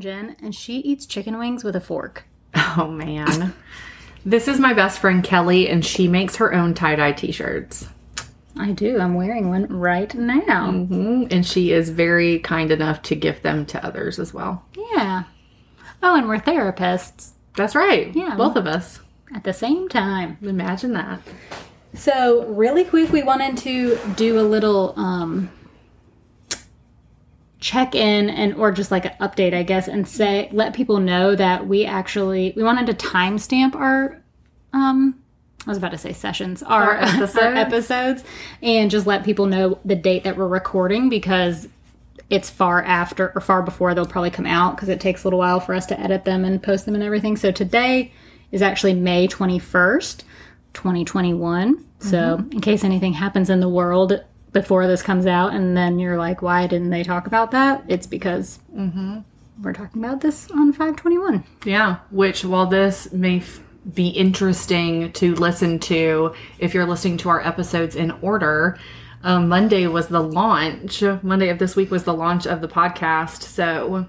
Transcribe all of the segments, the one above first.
Jen, and she eats chicken wings with a fork. Oh man. this is my best friend Kelly, and she makes her own tie dye t shirts. I do. I'm wearing one right now. hmm And she is very kind enough to gift them to others as well. Yeah. Oh, and we're therapists That's right. Yeah. Both of us. at the same time. Imagine that. So, really quick, we wanted to do a little um, check in and or just like an update, I guess, and say let people know that we actually we wanted to timestamp our um I was about to say sessions, our, Our episodes. our episodes, and just let people know the date that we're recording because it's far after or far before they'll probably come out because it takes a little while for us to edit them and post them and everything. So today is actually May 21st, 2021. So in case anything happens in the world before this comes out and then you're like, why didn't they talk about that? It's because mm-hmm. we're talking about this on 521. Yeah. Which, while this may f- be interesting to listen to if you're listening to our episodes in order, um, Monday was the launch. Monday of this week was the launch of the podcast. So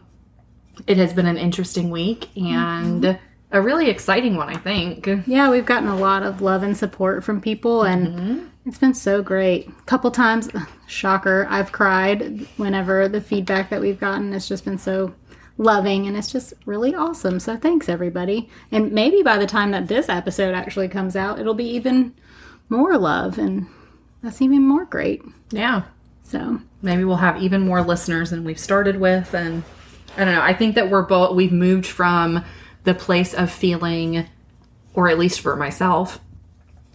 it has been an interesting week and mm-hmm. a really exciting one, I think. Yeah, we've gotten a lot of love and support from people, and mm-hmm. It's been so great. A couple times, shocker, I've cried whenever the feedback that we've gotten has just been so loving, and it's just really awesome. So thanks, everybody. And maybe by the time that this episode actually comes out, it'll be even more love, and that's even more great. Yeah. So maybe we'll have even more listeners than we've started with and i don't know i think that we're both we've moved from the place of feeling or at least for myself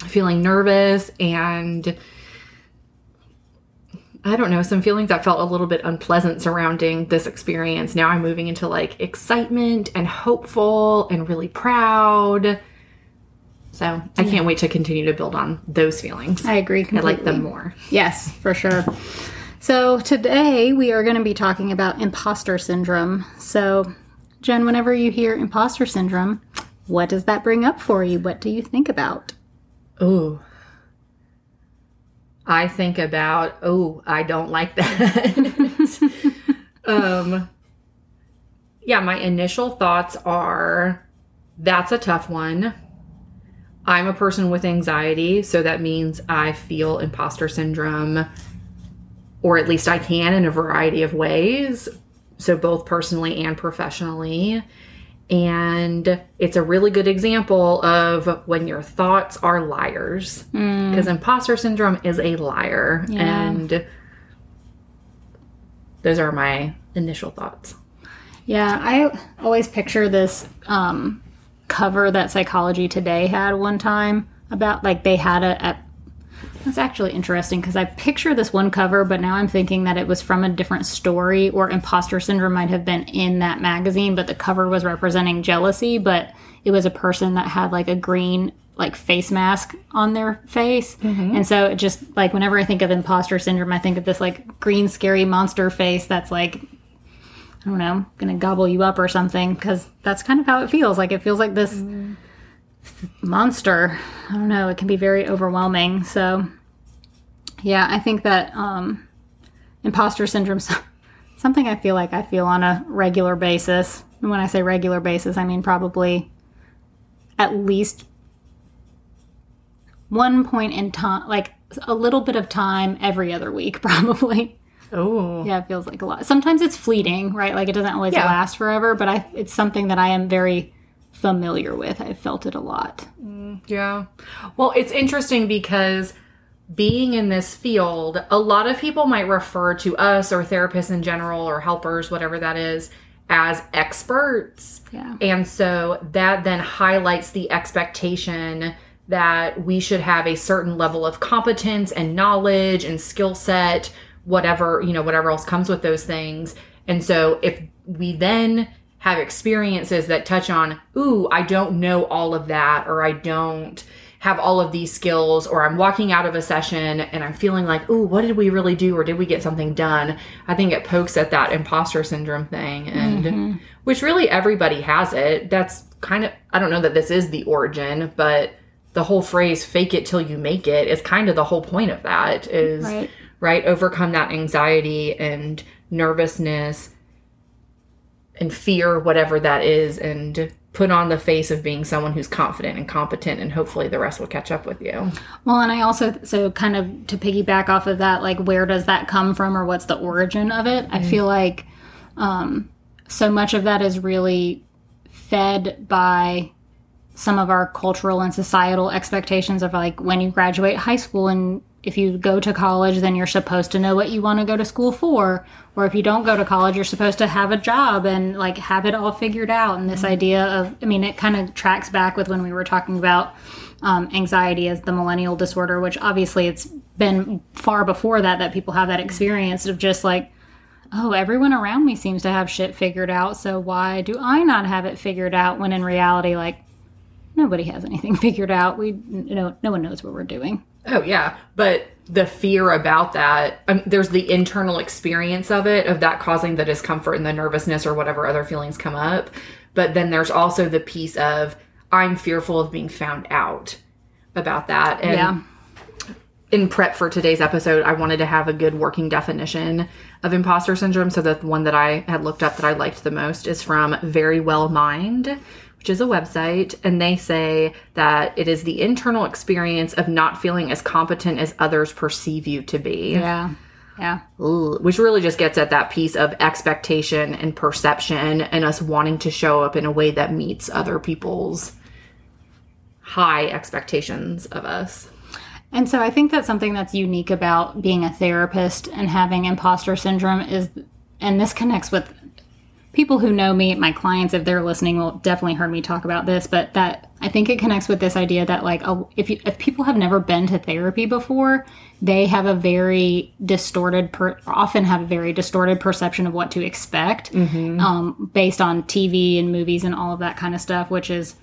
feeling nervous and i don't know some feelings that felt a little bit unpleasant surrounding this experience now i'm moving into like excitement and hopeful and really proud so i can't wait to continue to build on those feelings I agree i like them more Yes, for sure. So today we are going to be talking about imposter syndrome. So, Jen, whenever you hear imposter syndrome, what does that bring up for you? What do you think about? Ooh. I think about, oh, I don't like that. um yeah, my initial thoughts are that's a tough one. I'm a person with anxiety, so that means I feel imposter syndrome or at least I can in a variety of ways. So both personally and professionally. And it's a really good example of when your thoughts are liars. Because imposter syndrome is a liar. Yeah. And those are my initial thoughts. Yeah, I always picture this um, cover that Psychology Today had one time about like they had a. a that's actually interesting because I picture this one cover, but now I'm thinking that it was from a different story, or imposter syndrome might have been in that magazine, but the cover was representing jealousy, but it was a person that had like a green like face mask on their face. Mm-hmm. And so it just like whenever I think of imposter syndrome, I think of this like green scary monster face that's like I don't know, gonna gobble you up or something because that's kind of how it feels. Like it feels like this mm. Monster. I don't know. It can be very overwhelming. So, yeah, I think that um, imposter syndrome something I feel like I feel on a regular basis. And when I say regular basis, I mean probably at least one point in time, like a little bit of time every other week, probably. Oh. Yeah, it feels like a lot. Sometimes it's fleeting, right? Like it doesn't always Yeah. last forever, but I it's something that I am very familiar with. I've felt it a lot. Mm, yeah. Well, it's interesting because being in this field, a lot of people might refer to us or therapists in general or helpers, whatever that is, as experts. Yeah. And so that then highlights the expectation that we should have a certain level of competence and knowledge and skill set, whatever, you know, whatever else comes with those things. And so if we then have experiences that touch on, ooh, I don't know all of that, or I don't have all of these skills, or I'm walking out of a session and I'm feeling like, ooh, what did we really do, or did we get something done? I think it pokes at that imposter syndrome thing, and mm-hmm. which really everybody has it. That's kind of, I don't know that this is the origin, but the whole phrase fake it till you make it is kind of the whole point of that is Right. right overcome that anxiety and nervousness and fear whatever that is and put on the face of being someone who's confident and competent and hopefully the rest will catch up with you. Well, and I also so kind of to piggyback off of that, like where does that come from or what's the origin of it? I feel like um, so much of that is really fed by some of our cultural and societal expectations of like when you graduate high school and if you go to college then you're supposed to know what you want to go to school for. Or if you don't go to college you're supposed to have a job and like have it all figured out. And this idea of i mean it kind of tracks back with when we were talking about um, anxiety as the millennial disorder which obviously it's been far before that that people have that experience of just like oh everyone around me seems to have shit figured out so why do i not have it figured out? When in reality like nobody has anything figured out. We you know no one knows what we're doing Oh yeah, but the fear about that, um, there's the internal experience of it, of that causing the discomfort and the nervousness or whatever other feelings come up. But then there's also the piece of I'm fearful of being found out about that. And yeah in prep for today's episode, I wanted to have a good working definition of imposter syndrome. So the one that I had looked up that I liked the most is from Verywell Mind, which is a website, and they say that it is the internal experience of not feeling as competent as others perceive you to be. yeah yeah Ooh, which really just gets at that piece of expectation and perception and us wanting to show up in a way that meets other people's high expectations of us. And so I think that's something that's unique about being a therapist and having imposter syndrome is and this connects with people who know me, my clients if they're listening will definitely heard me talk about this, but that I think it connects with this idea that like a, if you, if people have never been to therapy before, they have a very distorted per, often have a very distorted perception of what to expect um, based on TV and movies and all of that kind of stuff, which is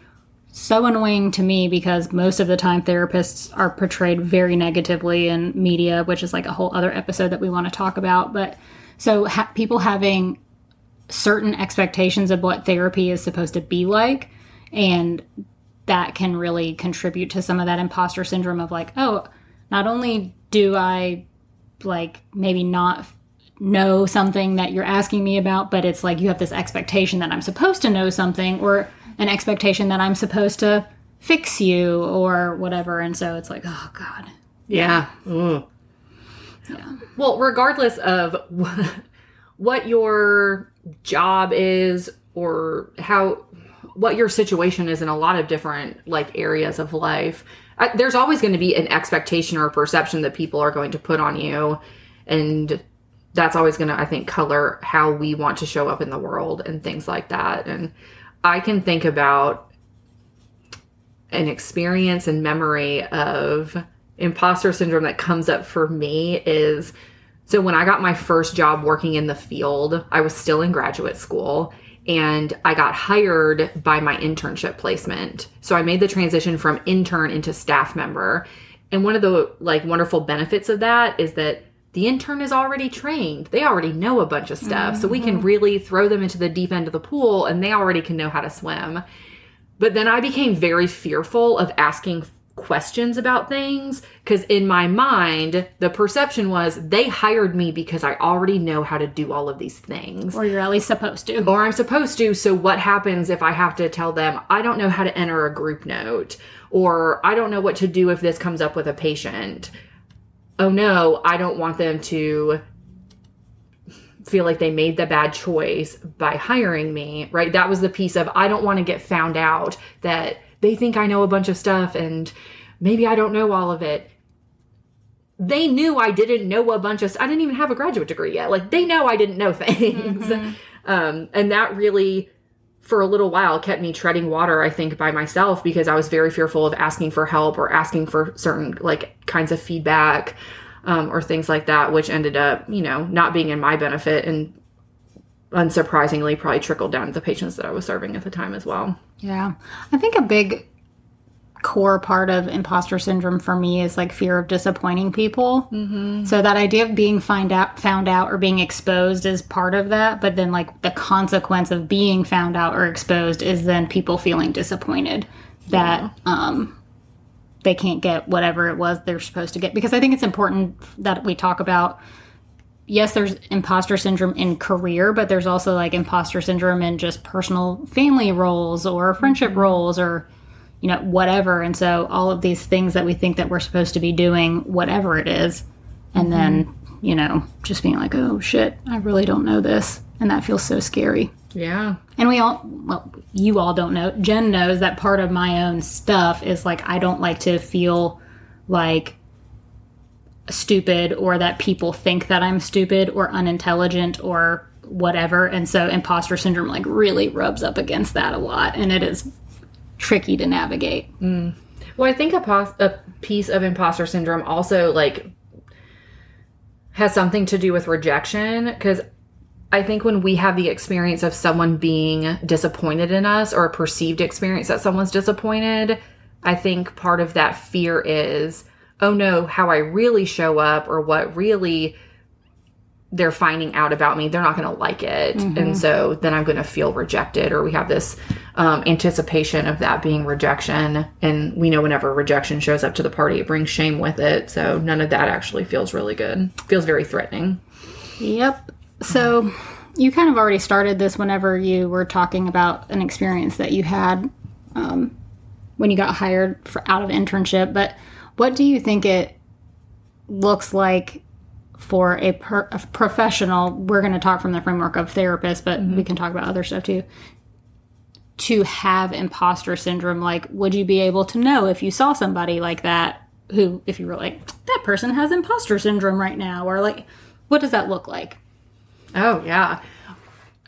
so annoying to me because most of the time therapists are portrayed very negatively in media, which is like a whole other episode that we want to talk about. But so ha- people having certain expectations of what therapy is supposed to be like, and that can really contribute to some of that imposter syndrome of like, oh, not only do I like maybe not know something that you're asking me about, but it's like you have this expectation that I'm supposed to know something or an expectation that I'm supposed to fix you or whatever. And so it's like, oh God. Yeah. yeah. Well, regardless of what your job is or how what your situation is in a lot of different like areas of life, I, there's always going to be an expectation or a perception that people are going to put on you. And that's always going to i think color how we want to show up in the world and things like that. And i can think about an experience and memory of imposter syndrome that comes up for me is so when I got my first job working in the field, I was still in graduate school and I got hired by my internship placement. So I made the transition from intern into staff member. And one of the like wonderful benefits of that is that the intern is already trained. They already know a bunch of stuff. So we can mm-hmm. really throw them into the deep end of the pool and they already can know how to swim. But then I became very fearful of asking questions about things because in my mind, the perception was they hired me because I already know how to do all of these things. Or you're at least supposed to. Or I'm supposed to. So what happens if I have to tell them I don't know how to enter a group note? Or I don't know what to do if this comes up with a patient? Oh no, I don't want them to feel like they made the bad choice by hiring me, right? That was the piece of I don't want to get found out that they think I know a bunch of stuff and maybe I don't know all of it. They knew I didn't know a bunch of I didn't even have a graduate degree yet. Like they know I didn't know things. Um, and that really for a little while kept me treading water i think by myself because i was very fearful of asking for help or asking for certain like kinds of feedback um, or things like that which ended up you know not being in my benefit and unsurprisingly probably trickled down to the patients that i was serving at the time as well Yeah. I think a big core part of imposter syndrome for me is like fear of disappointing people. Mm-hmm. So that idea of being find out, found out or being exposed is part of that. But then like the consequence of being found out or exposed is then people feeling disappointed that, um, they can't get whatever it was they're supposed to get because I think it's important that we talk about yes, there's imposter syndrome in career, but there's also like imposter syndrome in just personal family roles or friendship mm-hmm. roles or you know whatever. And so all of these things that we think that we're supposed to be doing, whatever it is, and mm-hmm. then you know just being like, oh shit, I really don't know this, and that feels so scary. Yeah. And we all, well, you all don't know. Jen knows that part of my own stuff is like, I don't like to feel like stupid or that people think that I'm stupid or unintelligent or whatever. And so imposter syndrome like really rubs up against that a lot. And it is tricky to navigate. Mm. Well, I think a, pos- a piece of imposter syndrome also like has something to do with rejection because I think when we have the experience of someone being disappointed in us or a perceived experience that someone's disappointed, I think part of that fear is, oh no, how I really show up or what really they're finding out about me, they're not going to like it. And so then I'm going to feel rejected, or we have this um, anticipation of that being rejection. And we know whenever rejection shows up to the party, it brings shame with it. So none of that actually feels really good. Feels very threatening. Yep. So you kind of already started this whenever you were talking about an experience that you had um, when you got hired for, out of internship. But what do you think it looks like for a, per, a professional? We're going to talk from the framework of therapist, but we mm-hmm. can talk about other stuff too. To have imposter syndrome, like, would you be able to know if you saw somebody like that who, if you were like, that person has imposter syndrome right now, or like, what does that look like? Oh, yeah.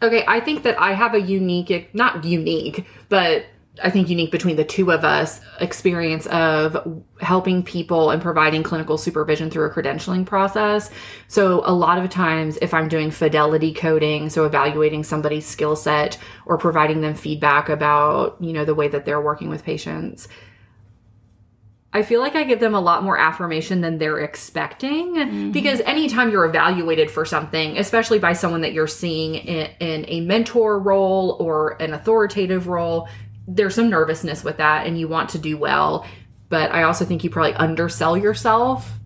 Okay, I think that I have a unique, not unique, but I think unique between the two of us experience of helping people and providing clinical supervision through a credentialing process. So, a lot of times, if I'm doing fidelity coding, so evaluating somebody's skill set or providing them feedback about, you know, the way that they're working with patients, I feel like I give them a lot more affirmation than they're expecting mm-hmm. because anytime you're evaluated for something, especially by someone that you're seeing in, in a mentor role or an authoritative role, there's some nervousness with that and you want to do well. But I also think you probably undersell yourself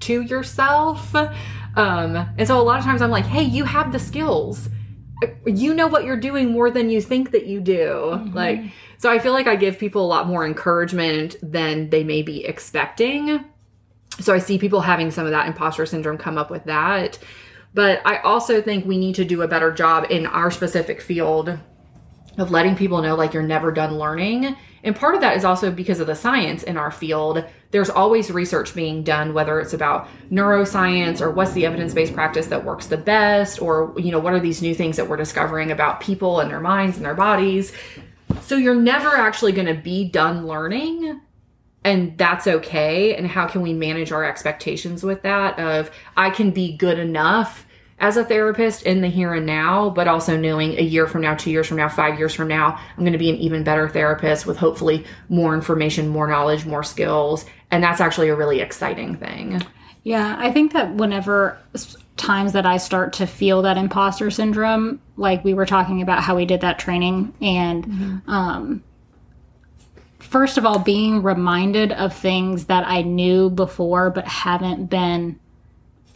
to yourself. Um, and so a lot of times I'm like, hey, you have the skills. You know what you're doing more than you think that you do. Like, so I feel like I give people a lot more encouragement than they may be expecting. So I see people having some of that imposter syndrome come up with that. But I also think we need to do a better job in our specific field of letting people know like you're never done learning. And part of that is also because of the science in our field. There's always research being done, whether it's about neuroscience or what's the evidence based practice that works the best, or, you know, what are these new things that we're discovering about people and their minds and their bodies. So you're never actually going to be done learning. And that's okay. And how can we manage our expectations with that? Of I can be good enough as a therapist in the here and now, but also knowing a year from now, two years from now, five years from now, I'm going to be an even better therapist with hopefully more information, more knowledge, more skills. And that's actually a really exciting thing. Yeah, I think that whenever times that I start to feel that imposter syndrome, like we were talking about how we did that training, and um, first of all, being reminded of things that I knew before but haven't been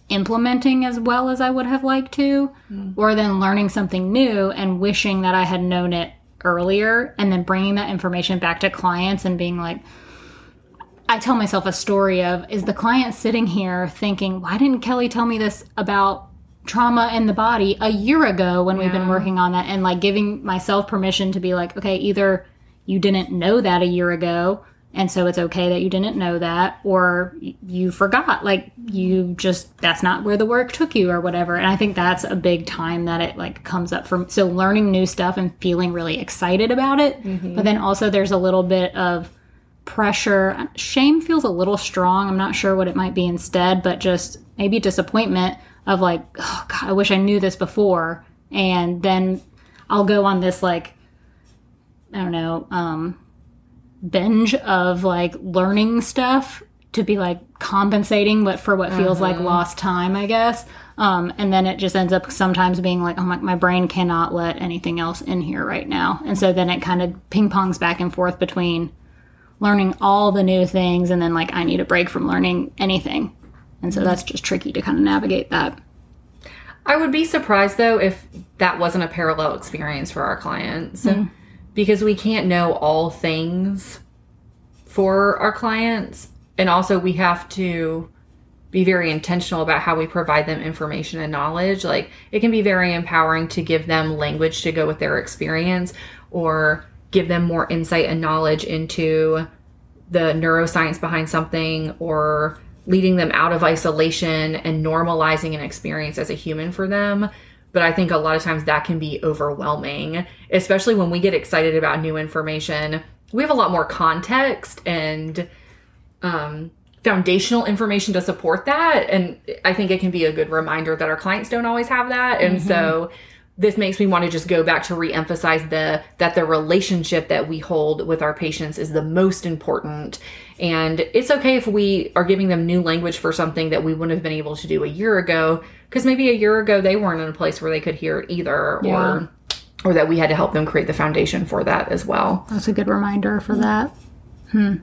implementing as well as I would have liked to, hmm. or then learning something new and wishing that I had known it earlier, and then bringing that information back to clients and being like, I tell myself a story of is the client sitting here thinking, why didn't Kelly tell me this about trauma in the body a year ago when we've been working on that? And like giving myself permission to be like, okay, either you didn't know that a year ago, and so it's okay that you didn't know that, or you forgot, like you just that's not where the work took you or whatever. And I think that's a big time that it like comes up from so learning new stuff and feeling really excited about it. But then also there's a little bit of pressure. Shame feels a little strong. I'm not sure what it might be instead, but just maybe disappointment of like, oh God, I wish I knew this before. And then I'll go on this like, I don't know, um, binge of like learning stuff to be like compensating what for what feels like mm-hmm. lost time, I guess. Um, and then it just ends up sometimes being like, oh my, my brain cannot let anything else in here right now. And so then it kind of ping pongs back and forth between learning all the new things and then like I need a break from learning anything. And so mm-hmm. that's just tricky to kind of navigate that. I would be surprised though if that wasn't a parallel experience for our clients mm-hmm. Because we can't know all things for our clients. And also, we have to be very intentional about how we provide them information and knowledge. Like, it can be very empowering to give them language to go with their experience or give them more insight and knowledge into the neuroscience behind something or leading them out of isolation and normalizing an experience as a human for them. But I think a lot of times that can be overwhelming, especially when we get excited about new information. We have a lot more context and um, foundational information to support that. And I think it can be a good reminder that our clients don't always have that. And so this makes me want to just go back to reemphasize the that the relationship that we hold with our patients is the most important and it's okay if we are giving them new language for something that we wouldn't have been able to do a year ago because maybe a year ago they weren't in a place where they could hear it either Yeah. or or that we had to help them create the foundation for that as well That's a good reminder for that. Hmm.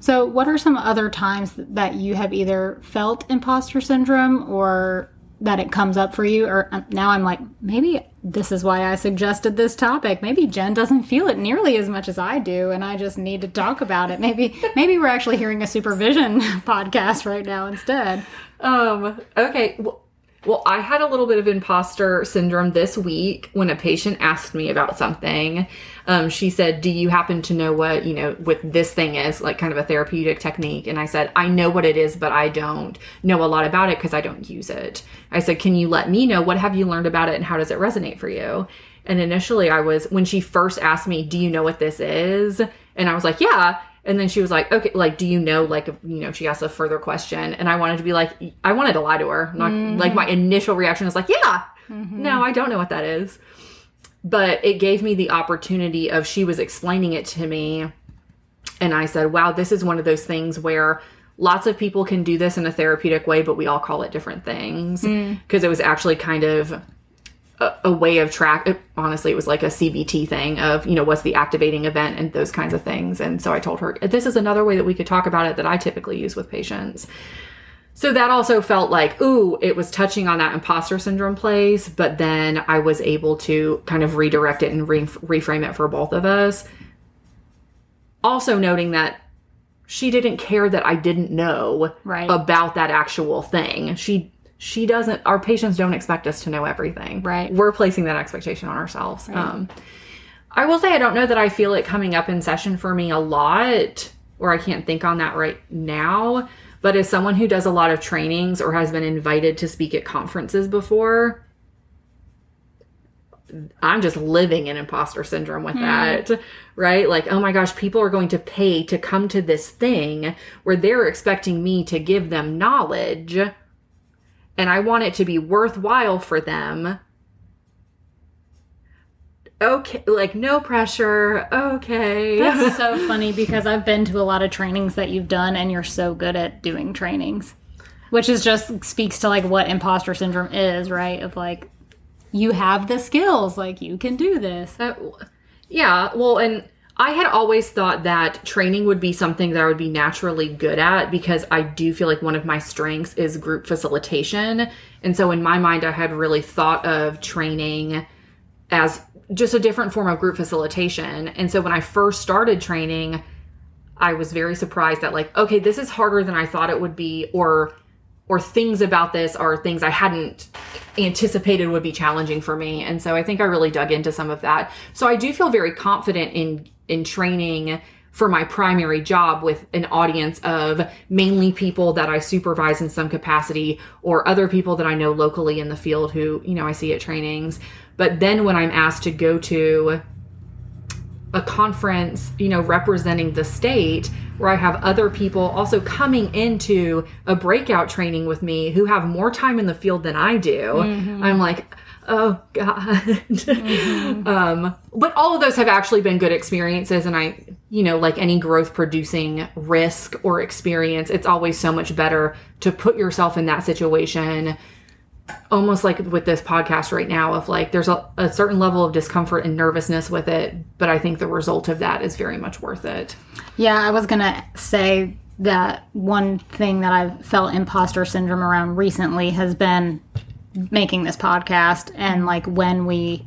So, what are some other times that you have either felt imposter syndrome or that it comes up for you? Or um, now I'm like, maybe this is why I suggested this topic. Maybe Jen doesn't feel it nearly as much as I do, and I just need to talk about it. Maybe, maybe we're actually hearing a supervision podcast right now instead. Um, okay. Well, well, I had a little bit of imposter syndrome this week when a patient asked me about something. Um, she said, Do you happen to know what, you know, with this thing is, like kind of a therapeutic technique? And I said, I know what it is, but I don't know a lot about it because I don't use it. I said, Can you let me know what have you learned about it and how does it resonate for you? And initially, I was, when she first asked me, Do you know what this is? And I was like, Yeah. And then she was like, okay, like, do you know, like, you know, she asked a further question. And I wanted to be like, I wanted to lie to her. Not, Like, my initial reaction was like, yeah, no, I don't know what that is. But it gave me the opportunity of she was explaining it to me. And I said, wow, this is one of those things where lots of people can do this in a therapeutic way, but we all call it different things. Hmm. Because it was actually kind of a, a way of track it, honestly it was like a cbt thing of you know what's the activating event and those kinds of things and so i told her this is another way that we could talk about it that i typically use with patients so that also felt like ooh it was touching on that imposter syndrome place but then i was able to kind of redirect it and re- reframe it for both of us. Also noting that she didn't care that i didn't know Right. about that actual thing. She she doesn't our patients don't expect us to know everything. Right. we're placing that expectation on ourselves. Um i will say i don't know that i feel it coming up in session for me a lot or i can't think on that right now but as someone who does a lot of trainings or has been invited to speak at conferences before I'm just living in imposter syndrome with hmm. that, right? Like, oh my gosh, people are going to pay to come to this thing where they're expecting me to give them knowledge and I want it to be worthwhile for them. Okay, like no pressure. Okay. That's so funny because I've been to a lot of trainings that you've done and you're so good at doing trainings. Which is just speaks to like what imposter syndrome is, right? Of like you have the skills, like you can do this. Uh, that- yeah, well, and I had always thought that training would be something that I would be naturally good at because I do feel like one of my strengths is group facilitation. And so in my mind, I had really thought of training as just a different form of group facilitation. And so when I first started training, I was very surprised that like, okay, this is harder than I thought it would be, or or things about this are things I hadn't anticipated would be challenging for me. And so I think I really dug into some of that. So I do feel very confident in in training for my primary job with an audience of mainly people that I supervise in some capacity or other people that I know locally in the field who, you know, I see at trainings. But then when I'm asked to go to a conference, you know, representing the state where I have other people also coming into a breakout training with me who have more time in the field than I do. Mm-hmm. I'm like, oh god. um, but all of those have actually been good experiences and I, you know, like any growth producing risk or experience, it's always so much better to put yourself in that situation almost like with this podcast right now of like there's a, a certain level of discomfort and nervousness with it but i think the result of that is very much worth it Yeah, I was gonna say that one thing that I've felt imposter syndrome around recently has been making this podcast and like when we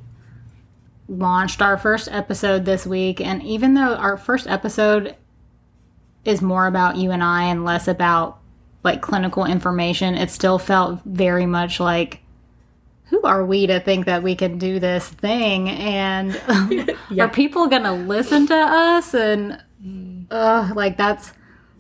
launched our first episode this week. And even though our first episode is more about you and I and less about like clinical information it still felt very much like who are we to think that we can do this thing? And Yeah. are people gonna listen to us? And uh, like that's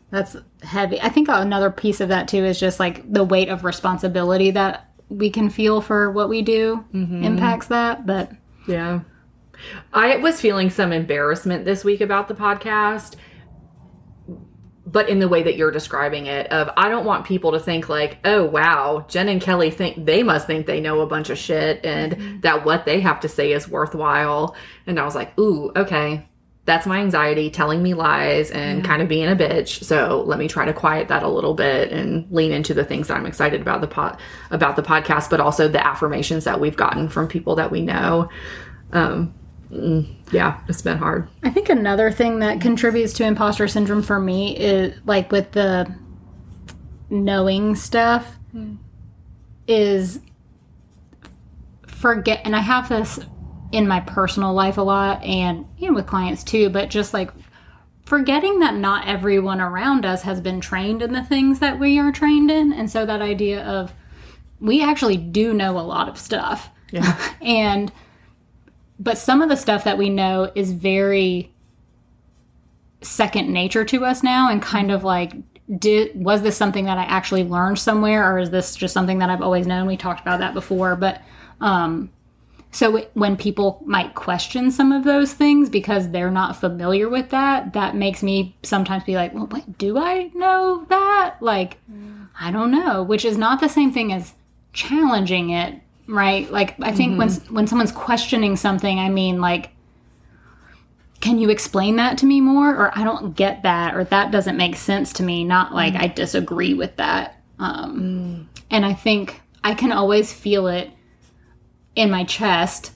that's heavy. I think another piece of that too is just like the weight of responsibility that we can feel for what we do mm-hmm. impacts that but Yeah. I was feeling some embarrassment this week about the podcast, but in the way that you're describing it of I don't want people to think like, "Oh, wow, Jen and Kelly think they must think they know a bunch of shit and mm-hmm. that what they have to say is worthwhile." And I was like, "Ooh, okay. That's my anxiety telling me lies and kind of being a bitch. So let me try to quiet that a little bit and lean into the things that I'm excited about the pot about the podcast, but also the affirmations that we've gotten from people that we know. Um, mm, yeah, it's been hard. I think another thing that contributes to imposter syndrome for me is like with the knowing stuff is forget and I have this in my personal life a lot and and with clients too, but just like forgetting that not everyone around us has been trained in the things that we are trained in and so that idea of we actually do know a lot of stuff. Yeah. and but some of the stuff that we know is very second nature to us now and kind of like did was this something that I actually learned somewhere or is this just something that I've always known we talked about that before but um so it- when people might question some of those things because they're not familiar with that that makes me sometimes be like well wait do I know that? Like I don't know which is not the same thing as challenging it right? Like I think when mm-hmm. when someone's questioning something I mean like can you explain that to me more? Or i don't get that or that doesn't make sense to me not like mm. i disagree with that. Um, mm. and i think i can always feel it in my chest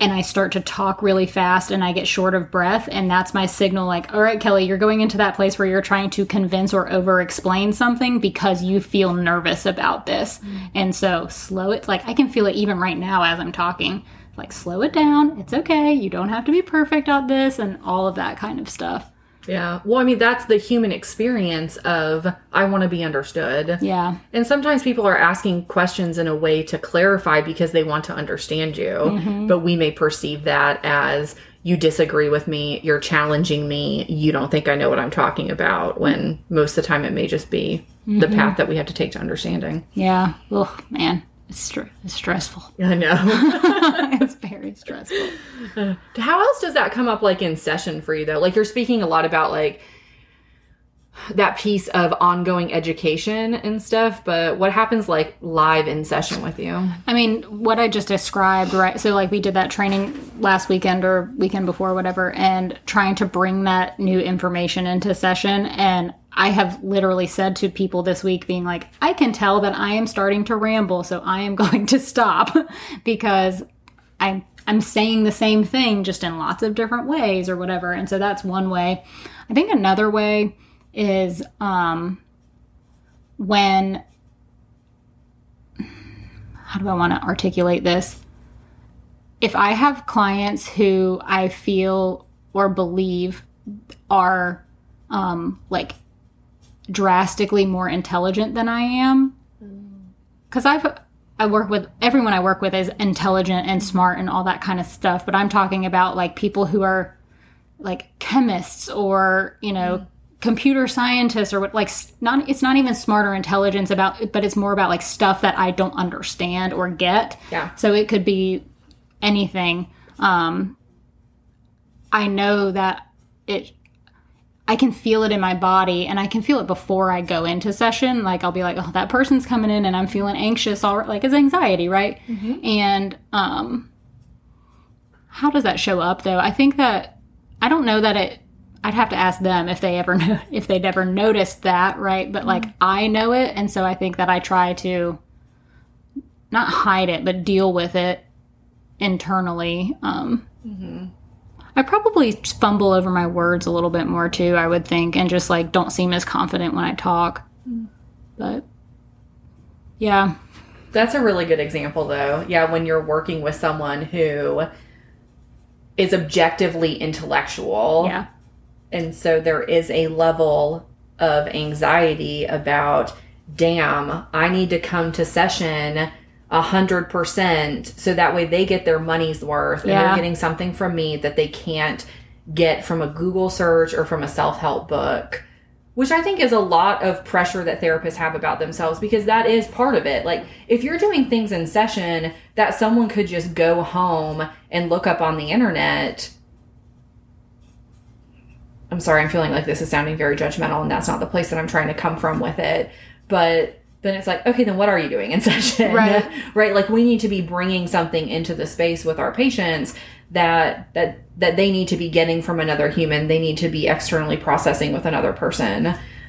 and i start to talk really fast and i get short of breath and that's my signal like all right kelly you're going into that place where you're trying to convince or over explain something because you feel nervous about this. Mm. And so slow it like i can feel it even right now as i'm talking. Like slow it down. It's okay. You don't have to be perfect at this and all of that kind of stuff Yeah. Well, I mean, that's the human experience of I want to be understood. yeah And sometimes people are asking questions in a way to clarify because they want to understand you. Mm-hmm. But we may perceive that as you disagree with me, you're challenging me, you don't think I know what I'm talking about, when most of the time it may just be the mm-hmm. path that we have to take to understanding. yeah oh man it's, str- it's stressful I know. it's very stressful How else does that come up like in session for you though? Like you're speaking a lot about like that piece of ongoing education and stuff, but what happens like live in session with you? I mean, what I just described, right? So, like, we did that training last weekend or weekend before, whatever, and trying to bring that new information into session. And I have literally said to people this week, being like, I can tell that I am starting to ramble, so I am going to stop because I'm I'm saying the same thing just in lots of different ways or whatever. And so that's one way. I think another way is um, when how do I want to articulate this? If I have clients who I feel or believe are um, like drastically more intelligent than I am, because I've I work with everyone I work with is intelligent and smart and all that kind of stuff, but I'm talking about like people who are like chemists or you know computer scientists or what like not it's not even smart or intelligence about but it's more about like stuff that I don't understand or get. Yeah. So it could be anything. Um I know that it I can feel it in my body and I can feel it before I go into session. Like I'll be like, oh, that person's coming in and I'm feeling anxious. All right. Like it's anxiety, right? And um, how does that show up though? I think that I don't know that it. I'd have to ask them if they ever know if they'd ever noticed that, right? But like I know it, and so I think that I try to not hide it, but deal with it internally. Um, I probably fumble over my words a little bit more too, I would think, and just like don't seem as confident when I talk. But yeah, That's a really good example, though. Yeah, when you're working with someone who is objectively intellectual. Yeah. And so there is a level of anxiety about, damn, I need to come to session a hundred percent so that way they get their money's worth and Yeah. they're getting something from me that they can't get from a Google search or from a self-help book. Which I think is a lot of pressure that therapists have about themselves because that is part of it. Like, if you're doing things in session that someone could just go home and look up on the internet, I'm sorry, I'm feeling like this is sounding very judgmental, and that's not the place that I'm trying to come from with it. But then it's like, okay, then what are you doing in session? Right. right? Like we need to be bringing something into the space with our patients that that that they need to be getting from another human. They need to be externally processing with another person,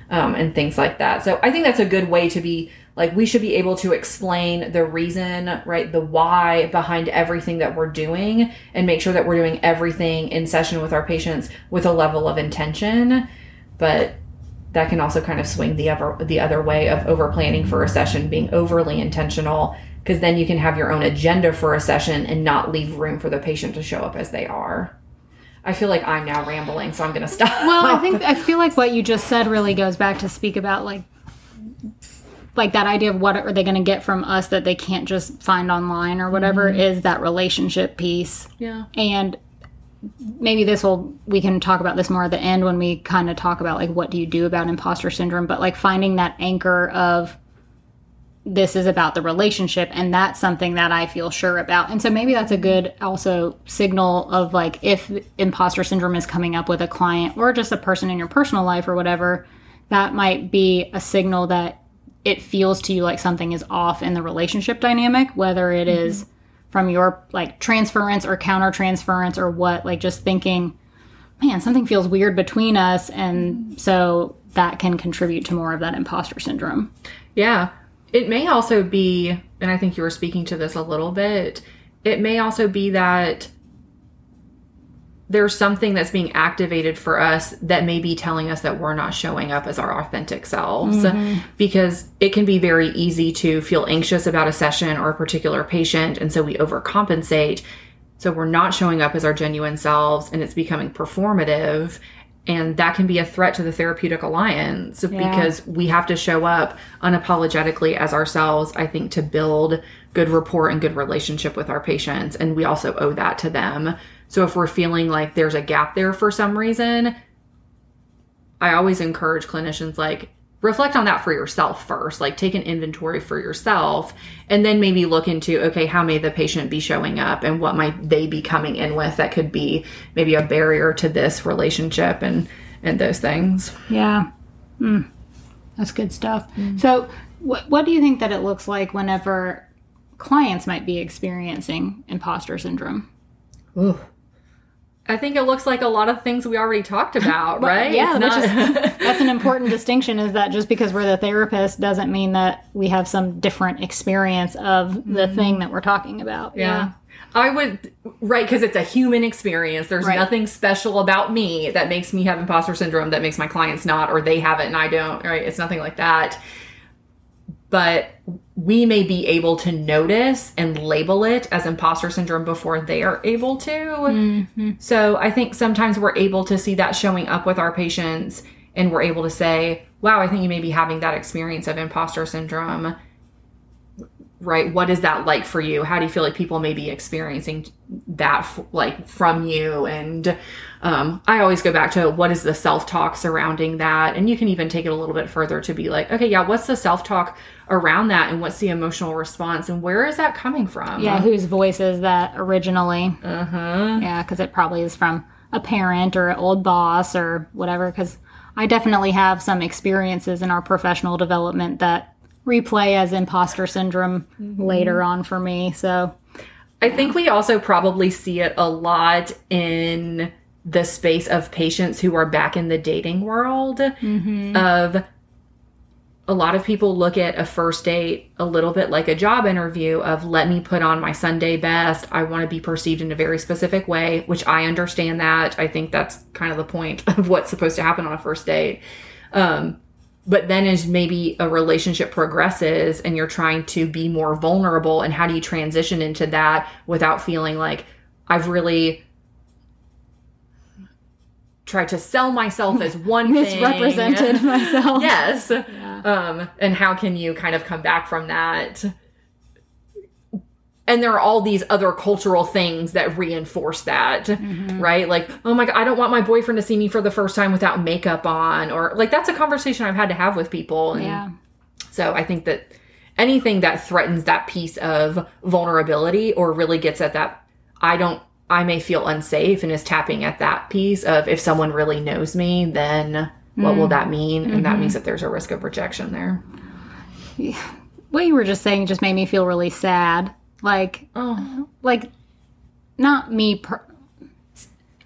um, and things like that. So I think that's a good way to be like we should be able to explain the reason, right, the why behind everything that we're doing, and make sure that we're doing everything in session with our patients with a level of intention, but that can also kind of swing the other the other way of over planning for a session being overly intentional because then you can have your own agenda for a session and not leave room for the patient to show up as they are. I feel like I'm now rambling, so I'm going to stop. Well, I think I feel like what you just said really goes back to speak about like like that idea of what are they going to get from us that they can't just find online or whatever mm-hmm. is that relationship piece. yeah. And maybe this will we can talk about this more at the end when we kind of talk about like what do you do about imposter syndrome, but like finding that anchor of this is about the relationship and that's something that I feel sure about. And so maybe that's a good also signal of like if imposter syndrome is coming up with a client or just a person in your personal life or whatever, that might be a signal that it feels to you like something is off in the relationship dynamic, whether it mm-hmm. is from your like transference or counter transference or what, like just thinking, man, something feels weird between us. And so that can contribute to more of that imposter syndrome. Yeah. It may also be, and I think you were speaking to this a little bit, it may also be that there's something that's being activated for us that may be telling us that we're not showing up as our authentic selves mm-hmm. because it can be very easy to feel anxious about a session or a particular patient and so we overcompensate. So we're not showing up as our genuine selves and it's becoming performative and that can be a threat to the therapeutic alliance because we have to show up unapologetically as ourselves i think to build good rapport and good relationship with our patients and we also owe that to them so if we're feeling like there's a gap there for some reason i always encourage clinicians like reflect on that for yourself first like take an inventory for yourself and then maybe look into okay how may the patient be showing up and what might they be coming in with that could be maybe a barrier to this relationship and and those things Yeah. Mm. That's good stuff. So, what, what do you think that it looks like whenever clients might be experiencing imposter syndrome? I think it looks like a lot of things we already talked about right yeah, not- just that's an important distinction. Is that just because we're the therapist doesn't mean that we have some different experience of the thing that we're talking about. Mm-hmm. Yeah. I would, right, because it's a human experience. There's Right. nothing special about me that makes me have imposter syndrome that makes my clients not, or they have it and I don't, right? It's nothing like that. But we may be able to notice and label it as imposter syndrome before they are able to. Mm-hmm. So I think sometimes we're able to see that showing up with our patients and we're able to say, wow, I think you may be having that experience of imposter syndrome right what is that like for you? How do you feel like people may be experiencing that f- like from you? And um, i always go back to what is the self-talk surrounding that? And you can even take it a little bit further to be like okay yeah what's the self-talk around that? And what's the emotional response? And where is that coming from? Yeah, whose voice is that originally? uh-huh. Yeah, because it probably is from a parent or an old boss or whatever. Because I definitely have some experiences in our professional development that replay as imposter syndrome later on for me. So, I think we also probably see it a lot in the space of patients who are back in the dating world of a lot of people look at a first date a little bit like a job interview of let me put on my Sunday best. I want to be perceived in a very specific way, which I understand that. I think that's kind of the point of what's supposed to happen on a first date. Um, but then as maybe a relationship progresses and you're trying to be more vulnerable and how do you transition into that without feeling like i've really tried to sell myself as one thing. Misrepresented myself. yes um and how can you kind of come back from that and there are all these other cultural things that reinforce that mm-hmm. right? Like oh my god i don't want my boyfriend to see me for the first time without makeup on or like that's a conversation i've had to have with people. And Yeah. so i think that anything that threatens that piece of vulnerability or really gets at that i don't i may feel unsafe and is tapping at that piece of if someone really knows me then what will mm. that mean? And that mm-hmm. means that there's a risk of rejection there. What you were just saying just made me feel really sad. Like, oh. like, not me. Per-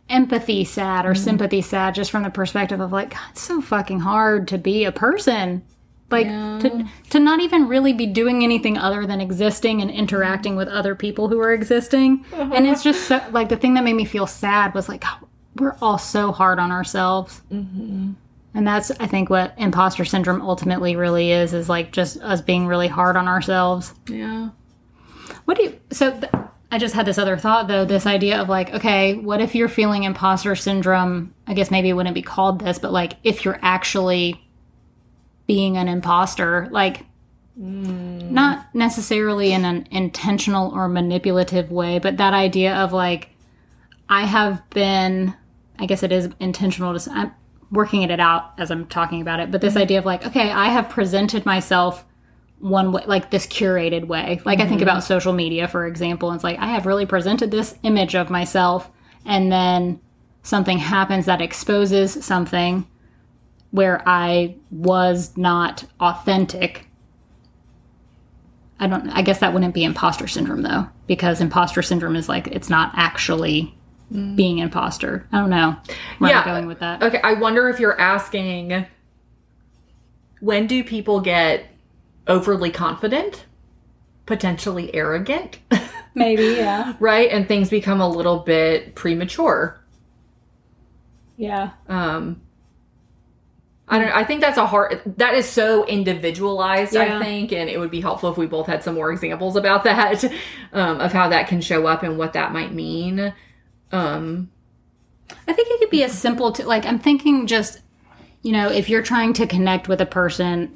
empathy sad or mm-hmm. sympathy sad just from the perspective of like God, it's so fucking hard to be a person. Like to to not even really be doing anything other than existing and interacting with other people who are existing. And it's just so, like the thing that made me feel sad was like God, we're all so hard on ourselves. Mm-hmm. And that's i think what imposter syndrome ultimately really is is like just us being really hard on ourselves. Yeah what do you? So th- I just had this other thought though. This idea of like, okay, what if you're feeling imposter syndrome? I guess maybe it wouldn't be called this, but like if you're actually being an imposter, like hmm. not necessarily in an intentional or manipulative way, but that idea of like, I have been, I guess it is intentional to, I'm working it out as I'm talking about it, but this mm-hmm. idea of like, okay, I have presented myself one way, like this curated way. Like I think about mm-hmm. social media, for example, and it's like I have really presented this image of myself, and then something happens that exposes something where I was not authentic. I don't. I guess that wouldn't be imposter syndrome though, because imposter syndrome is like it's not actually mm. being imposter. I don't know where Yeah. I'm going with that. Okay, I wonder if you're asking when do people get overly confident, potentially arrogant, Maybe, yeah, right? And things become a little bit premature. yeah. Um I don't I think that's a hard that is so individualized, Yeah. I think, and it would be helpful if we both had some more examples about that, um, of how that can show up and what that might mean. Um I think it could be as simple to like I'm thinking just you know if you're trying to connect with a person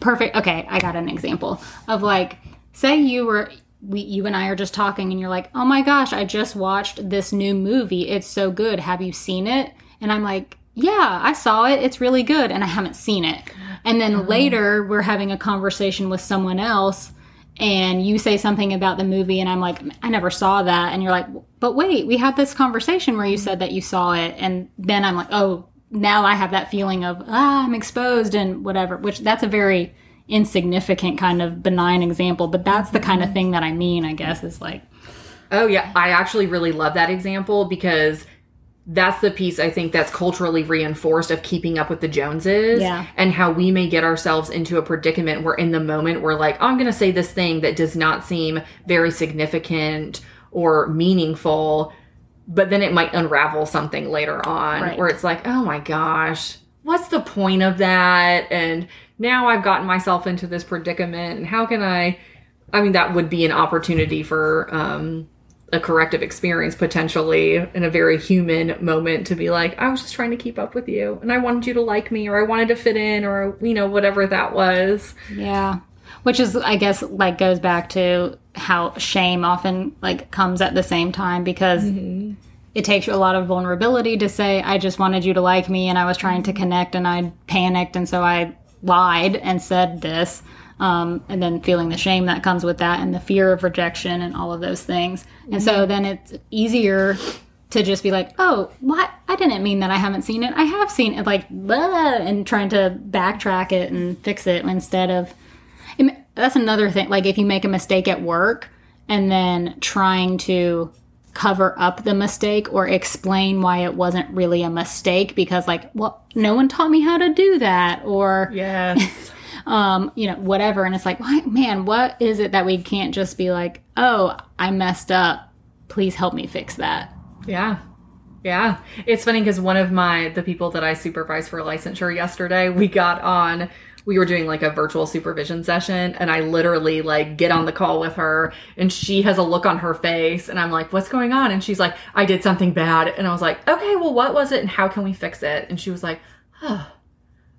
perfect okay I got an example of like say you were we you and I are just talking and you're like oh my gosh I just watched this new movie. It's so good. Have you seen it? And I'm like yeah I saw it. It's really good. And I haven't seen it. And then mm-hmm. later we're having a conversation with someone else and you say something about the movie and I'm like I never saw that. And you're like but wait we had this conversation where you mm-hmm. said that you saw it. And then I'm like oh now I have that feeling of ah I'm exposed and whatever which that's a very insignificant kind of benign example but that's the kind of thing that I mean I guess is like Oh yeah, I actually really love that example because that's the piece I think that's culturally reinforced of keeping up with the Joneses Yeah. and how we may get ourselves into a predicament where in the moment we're like, I'm going to say this thing that does not seem very significant or meaningful, but then it might unravel something later on Right. where it's like, oh my gosh, what's the point of that? And now I've gotten myself into this predicament and how can I I mean, that would be an opportunity for um, a corrective experience potentially in a very human moment to be like, I was just trying to keep up with you and I wanted you to like me or I wanted to fit in or, you know, whatever that was. Yeah. Which is I guess like goes back to how shame often like comes at the same time because it takes you a lot of vulnerability to say I just wanted you to like me and I was trying to connect and I panicked and so I lied and said this um, and then feeling the shame that comes with that and the fear of rejection and all of those things and so then it's easier to just be like, oh, what? I didn't mean that I haven't seen it. I have seen it, like, blah, and trying to backtrack it and fix it instead of. That's another thing. Like, if you make a mistake at work and then trying to cover up the mistake or explain why it wasn't really a mistake because, like, well, no one taught me how to do that, or Yes. um, you know, whatever. And it's like, why, man, what is it that we can't just be like, oh, I messed up. Please help me fix that. yeah. Yeah. It's funny because one of my, the people that I supervised for licensure yesterday, we got on, we were doing like a virtual supervision session and I literally like get on the call with her and she has a look on her face and I'm like, what's going on? And she's like, I did something bad. And I was like, okay, well, what was it and how can we fix it? And she was like, huh.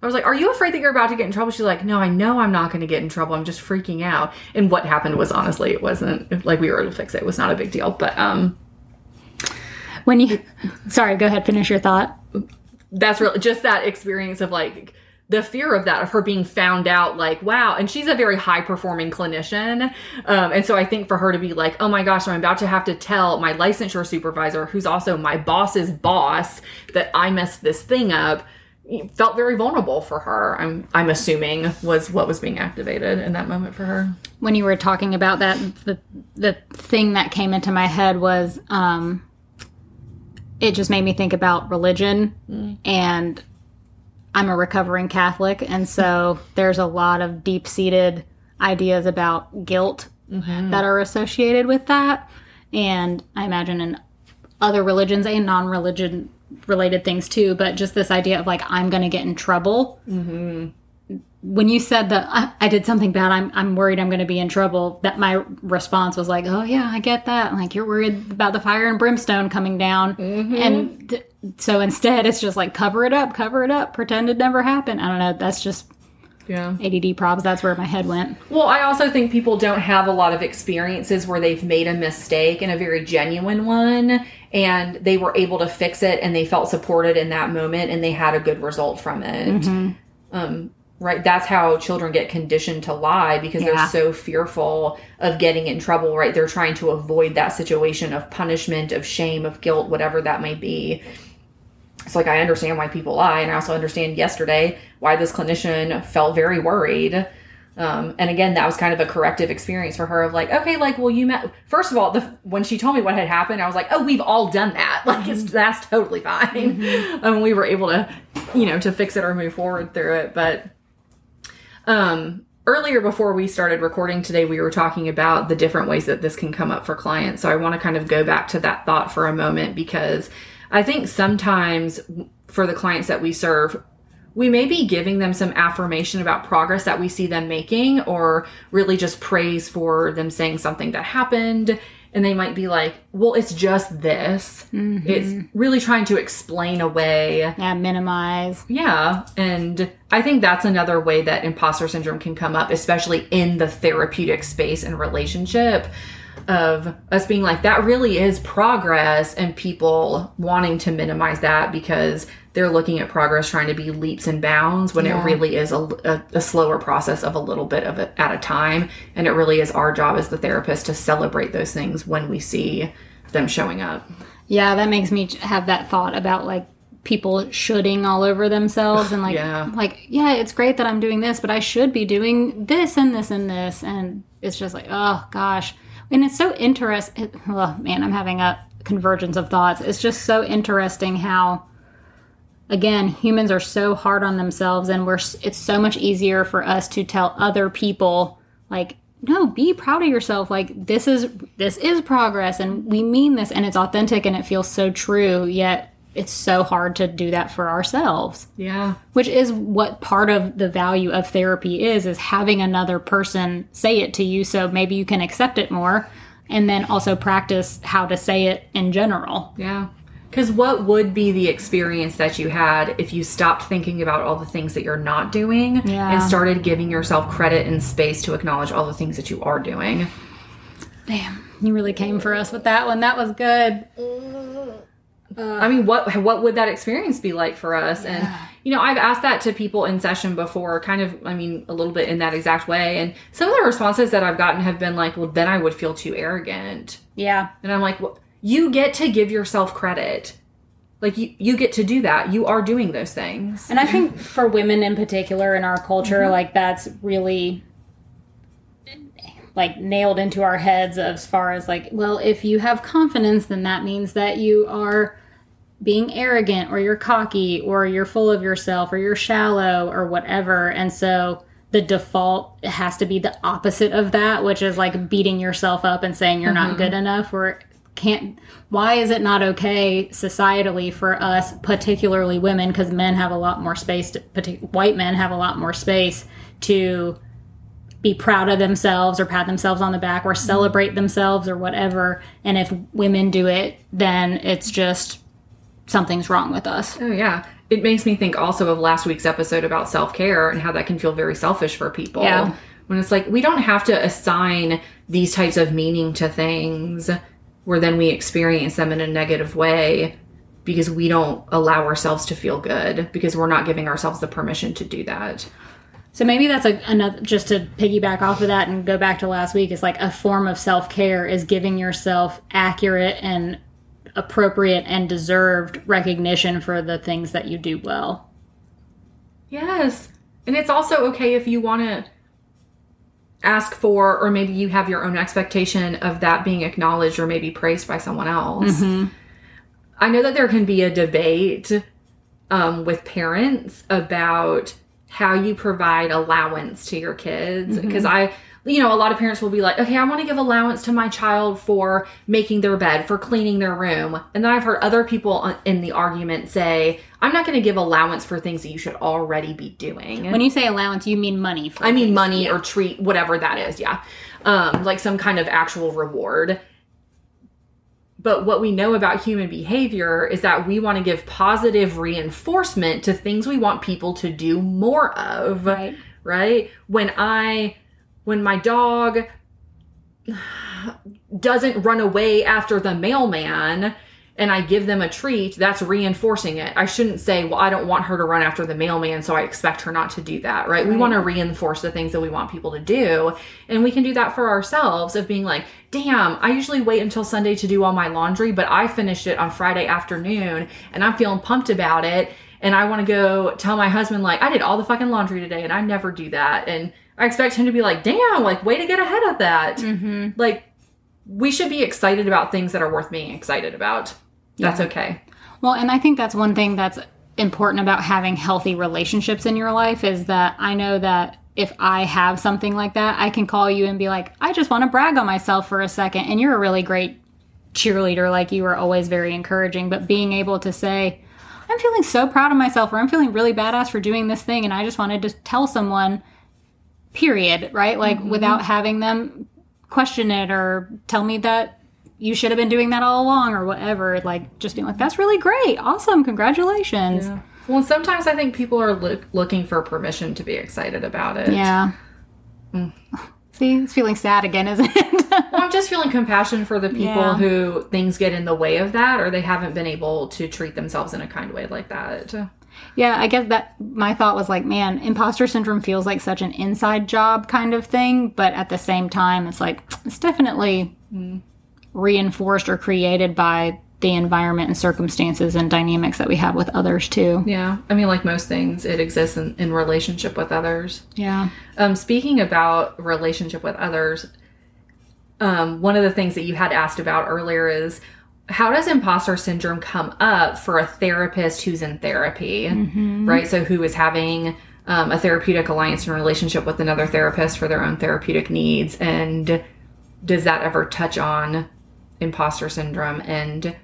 I was like, Are you afraid that you're about to get in trouble? She's like, No, I know I'm not going to get in trouble. I'm just freaking out. And what happened was honestly, it wasn't like we were able to fix it. It was not a big deal. But um, When you, sorry, go ahead, finish your thought. that's really just that experience of like the fear of that of her being found out like wow and she's a very high performing clinician. Um, and so i think for her to be like oh my gosh i'm about to have to tell my licensure supervisor who's also my boss's boss that i messed this thing up felt very vulnerable for her i'm i'm assuming was what was being activated in that moment for her. When you were talking about that, the the thing that came into my head was um, it just made me think about religion, and I'm a recovering Catholic, and so there's a lot of deep seated ideas about guilt mm-hmm. that are associated with that, and I imagine in other religions and non religion related things too, but just this idea of like I'm going to get in trouble mm-hmm. When you said that I, I did something bad, I'm I'm worried I'm going to be in trouble. That my response was like, oh yeah, I get that. Like you're worried about the fire and brimstone coming down, and th- so instead it's just like cover it up, cover it up, pretend it never happened. I don't know. That's just yeah ADD probs. That's where my head went. Well, I also think people don't have a lot of experiences where they've made a mistake and a very genuine one, and they were able to fix it and they felt supported in that moment and they had a good result from it. Um, right? That's how children get conditioned to lie because Yeah. they're so fearful of getting in trouble, right? They're trying to avoid that situation of punishment, of shame, of guilt, whatever that may be. It's like I understand why people lie, and I also understand yesterday why this clinician felt very worried. Um, and again, that was kind of a corrective experience for her of like, okay, like, well, you met. First of all, the when she told me what had happened, I was like, oh, we've all done that. Like, it's that's totally fine. and we were able to, you know, to fix it or move forward through it. But um, earlier before we started recording today, we were talking about the different ways that this can come up for clients. So I want to kind of go back to that thought for a moment because I think sometimes for the clients that we serve, we may be giving them some affirmation about progress that we see them making or really just praise for them saying something that happened and they might be like well it's just this. It's mm-hmm. really trying to explain away. Yeah, minimize. yeah, and I think that's another way that imposter syndrome can come up, especially in the therapeutic space and relationship of us being like that really is progress and people wanting to minimize that because they're looking at progress trying to be leaps and bounds when Yeah. it really is a, a, a slower process of a little bit of it at a time and it really is our job as the therapist to celebrate those things when we see them showing up Yeah, that makes me have that thought about like people shoulding all over themselves and like Yeah. like yeah, it's great that I'm doing this, but I should be doing this and this and this and it's just like oh gosh. And it's so interesting. Oh man, I'm having a convergence of thoughts. It's just so interesting how again humans are so hard on themselves and we're it's so much easier for us to tell other people like no be proud of yourself like this is this is progress and we mean this and it's authentic and it feels so true yet it's so hard to do that for ourselves yeah which is what part of the value of therapy is is having another person say it to you so maybe you can accept it more and then also practice how to say it in general Yeah. Because what would be the experience that you had if you stopped thinking about all the things that you're not doing Yeah. and started giving yourself credit and space to acknowledge all the things that you are doing? damn you really came for us with that one that was good I mean, what what would that experience be like for us? And you know, I've asked that to people in session before, kind of, I mean, a little bit in that exact way. And some of the responses that I've gotten have been like, "Well, then I would feel too arrogant." yeah And I'm like, well, you get to give yourself credit. Like you, you get to do that. You are doing those things. And I think for women in particular in our culture, mm-hmm. like that's really like nailed into our heads as far as like, well, if you have confidence, then that means that you are being arrogant or you're cocky or you're full of yourself or you're shallow or whatever. And so the default has to be the opposite of that, which is like beating yourself up and saying you're not mm-hmm. good enough. or can't why is it not okay societally for us particularly women because men have a lot more space to, white men have a lot more space to be proud of themselves or pat themselves on the back or mm-hmm. celebrate themselves or whatever and if women do it then it's just something's wrong with us Oh yeah. It makes me think also of last week's episode about self-care and how that can feel very selfish for people. Yeah. When it's like we don't have to assign these types of meaning to things where then we experience them in a negative way because we don't allow ourselves to feel good because we're not giving ourselves the permission to do that. So maybe that's a, another just to piggyback off of that and go back to last week. It's like a form of self care is giving yourself accurate and appropriate and deserved recognition for the things that you do well. Yes. And it's also okay if you want to ask for, or maybe you have your own expectation of that being acknowledged or maybe praised by someone else. I know that there can be a debate um, with parents about how you provide allowance to your kids. Because I, you know, a lot of parents will be like, okay, I want to give allowance to my child for making their bed, for cleaning their room. And then I've heard other people in the argument say, I'm not going to give allowance for things that you should already be doing. When you say allowance, you mean money. For I mean, things. money or treat, whatever that is. Yeah. Um, like some kind of actual reward. But what we know about human behavior is that we want to give positive reinforcement to things we want people to do more of. Right. Right? When I, when my dog doesn't run away after the mailman and I give them a treat, that's reinforcing it. I shouldn't say, well, I don't want her to run after the mailman, so I expect her not to do that, right? We want to reinforce the things that we want people to do. And we can do that for ourselves of being like, damn, I usually wait until Sunday to do all my laundry, but I finished it on Friday afternoon and I'm feeling pumped about it. And I want to go tell my husband, like, I did all the fucking laundry today and I never do that. And I expect him to be like, damn, like, way to get ahead of that. Mm-hmm. Like, we should be excited about things that are worth being excited about. That's okay. Well, and I think that's one thing that's important about having healthy relationships in your life is that I know that if I have something like that, I can call you and be like, I just want to brag on myself for a second. And you're a really great cheerleader. Like you are always very encouraging. But being able to say, I'm feeling so proud of myself or I'm feeling really badass for doing this thing. And I just wanted to tell someone, period, right? Like mm-hmm. without having them question it or tell me that you should have been doing that all along or whatever. Like just being like, that's really great. Awesome. Congratulations. Yeah. Well, sometimes I think people are look, looking for permission to be excited about it. Yeah. Mm. See, it's feeling sad again, isn't it? Well, I'm just feeling compassion for the people Yeah. who things get in the way of that or they haven't been able to treat themselves in a kind way like that. Yeah, I guess that my thought was like, man, imposter syndrome feels like such an inside job kind of thing, but at the same time, it's like it's definitely reinforced or created by the environment and circumstances and dynamics that we have with others too. Yeah. I mean, like most things, it exists in, in relationship with others. Yeah. Um, speaking about relationship with others, um, one of the things that you had asked about earlier is how does imposter syndrome come up for a therapist who's in therapy, right? So who is having um, a therapeutic alliance and relationship with another therapist for their own therapeutic needs, and does that ever touch on imposter syndrome? And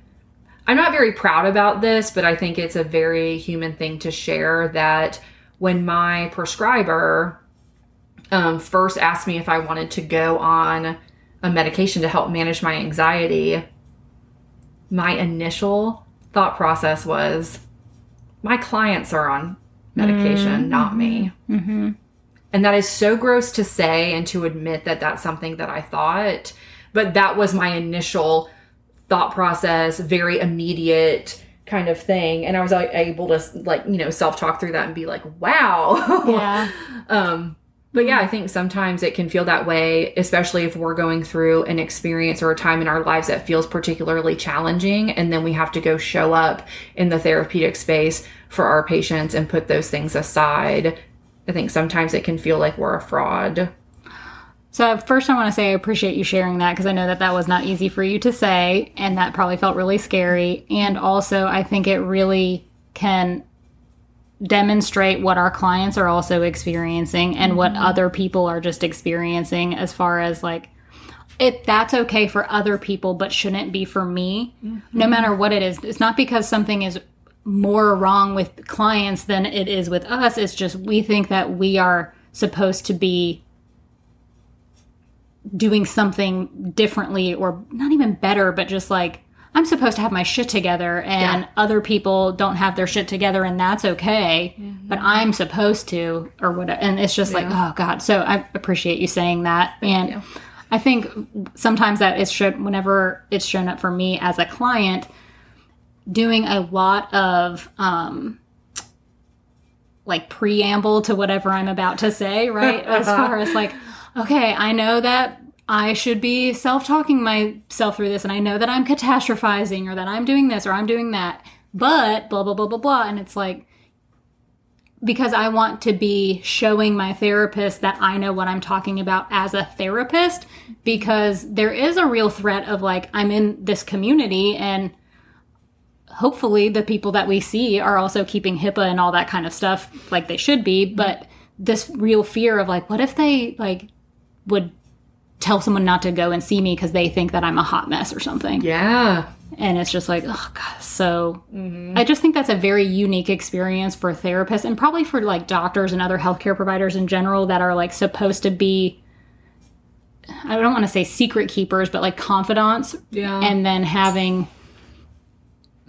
I'm not very proud about this, but I think it's a very human thing to share that when my prescriber um, first asked me if I wanted to go on a medication to help manage my anxiety, my initial thought process was my clients are on medication, not me. Mm-hmm. And that is so gross to say and to admit that that's something that I thought, but that was my initial thought process, very immediate kind of thing. And I was like, able to like, you know, self-talk through that and be like, wow. Yeah. um but yeah, hmm. I think sometimes it can feel that way, especially if we're going through an experience or a time in our lives that feels particularly challenging. And then we have to go show up in the therapeutic space for our patients and put those things aside. I think sometimes it can feel like we're a fraud. So first, I want to say I appreciate you sharing that because I know that that was not easy for you to say, and that probably felt really scary. And also, I think it really can demonstrate what our clients are also experiencing and what mm-hmm. other people are just experiencing as far as like it that's okay for other people but shouldn't be for me. No mm-hmm. matter what it is it's not because something is more wrong with clients than it is with us. It's just we think that we are supposed to be doing something differently or not even better but just like i'm supposed to have my shit together and Yeah. other people don't have their shit together and that's okay but i'm supposed to or whatever and it's just like oh god. So i appreciate you saying that. And i think sometimes that is shown whenever it's shown up for me as a client doing a lot of um like preamble to whatever I'm about to say, right? As far as like, okay, I know that I should be self talking myself through this, and I know that I'm catastrophizing or that I'm doing this or I'm doing that, but blah, blah, blah, blah, blah. And it's like, because I want to be showing my therapist that I know what I'm talking about as a therapist, because there is a real threat of like, I'm in this community and hopefully the people that we see are also keeping HIPAA and all that kind of stuff like they should be. But this real fear of like, what if they like would tell someone not to go and see me because they think that I'm a hot mess or something? Yeah. And it's just like, oh god. So I just think that's a very unique experience for therapists and probably for like doctors and other healthcare providers in general that are like supposed to be. I don't want to say secret keepers, but like confidants Yeah. and then having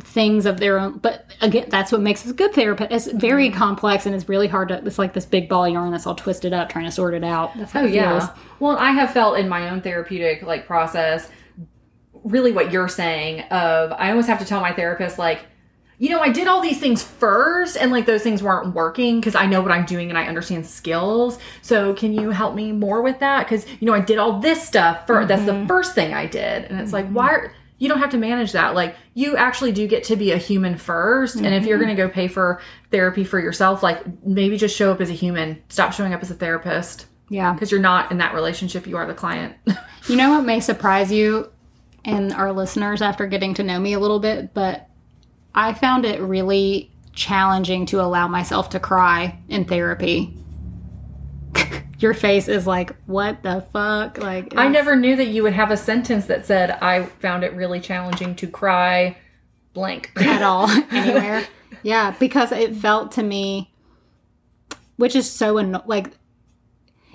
things of their own but again that's what makes us a good therapist it's very Mm-hmm. complex and it's really hard to it's like this big ball of yarn that's all twisted up trying to sort it out that's how Oh it yeah. feels Well, I have felt in my own therapeutic like process really what you're saying of I almost have to tell my therapist like you know, I did all these things first and like those things weren't working because I know what I'm doing and I understand skills. So, can you help me more with that? Because, you know, I did all this stuff first. That's the first thing I did. And it's like, why are you don't have to manage that. Like, you actually do get to be a human 1st And if you're mm-hmm. going to go pay for therapy for yourself, like maybe just show up as a human. Stop showing up as a therapist yeah because you're not in that relationship. You are the client. you know what may surprise you and our listeners after getting to know me a little bit but i found it really challenging to allow myself to cry in therapy your face is like what the fuck like I never knew that you would have a sentence that said, I found it really challenging to cry blank. at all anywhere. Yeah, because it felt to me, which is so anno- like,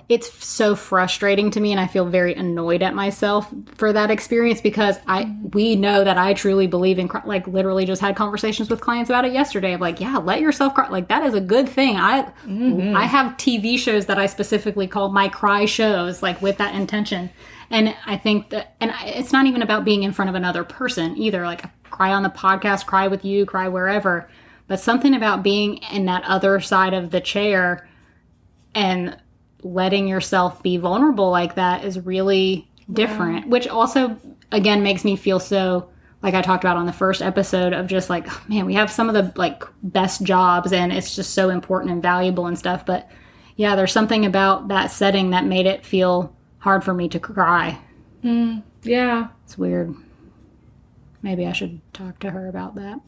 it's so frustrating to me, and I feel very annoyed at myself for that experience because I we know that I truly believe in like literally just had conversations with clients about it yesterday. of like, yeah, let yourself cry. Like that is a good thing. I mm-hmm. I have TV shows that I specifically call my cry shows, like with that intention. And I think that, and I- it's not even about being in front of another person either. Like, cry on the podcast, cry with you, cry wherever. But something about being in that other side of the chair and letting yourself be vulnerable like that is really different, which also, again, makes me feel so like I talked about on the first episode of just like, oh, man, we have some of the like best jobs and it's just so important and valuable and stuff. But yeah, there's something about that setting that made it feel hard for me to cry. Mm, yeah. It's weird. Maybe I should talk to her about that.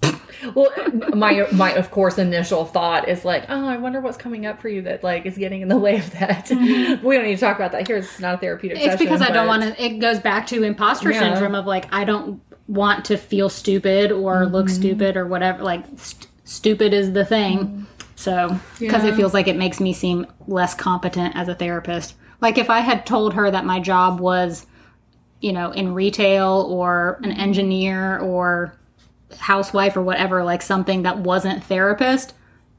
Well, my my of course initial thought is like, oh, I wonder what's coming up for you that like is getting in the way of that. Mm-hmm. we don't need to talk about that here. It's not a therapeutic. It's because I don't want to. It goes back to imposter Yeah. syndrome of like I don't want to feel stupid or look mm-hmm. stupid or whatever. Like st- stupid is the thing. Mm-hmm. So because it feels like it makes me seem less competent as a therapist. Like if I had told her that my job was, you know, in retail or an engineer or housewife or whatever, like something that wasn't therapist,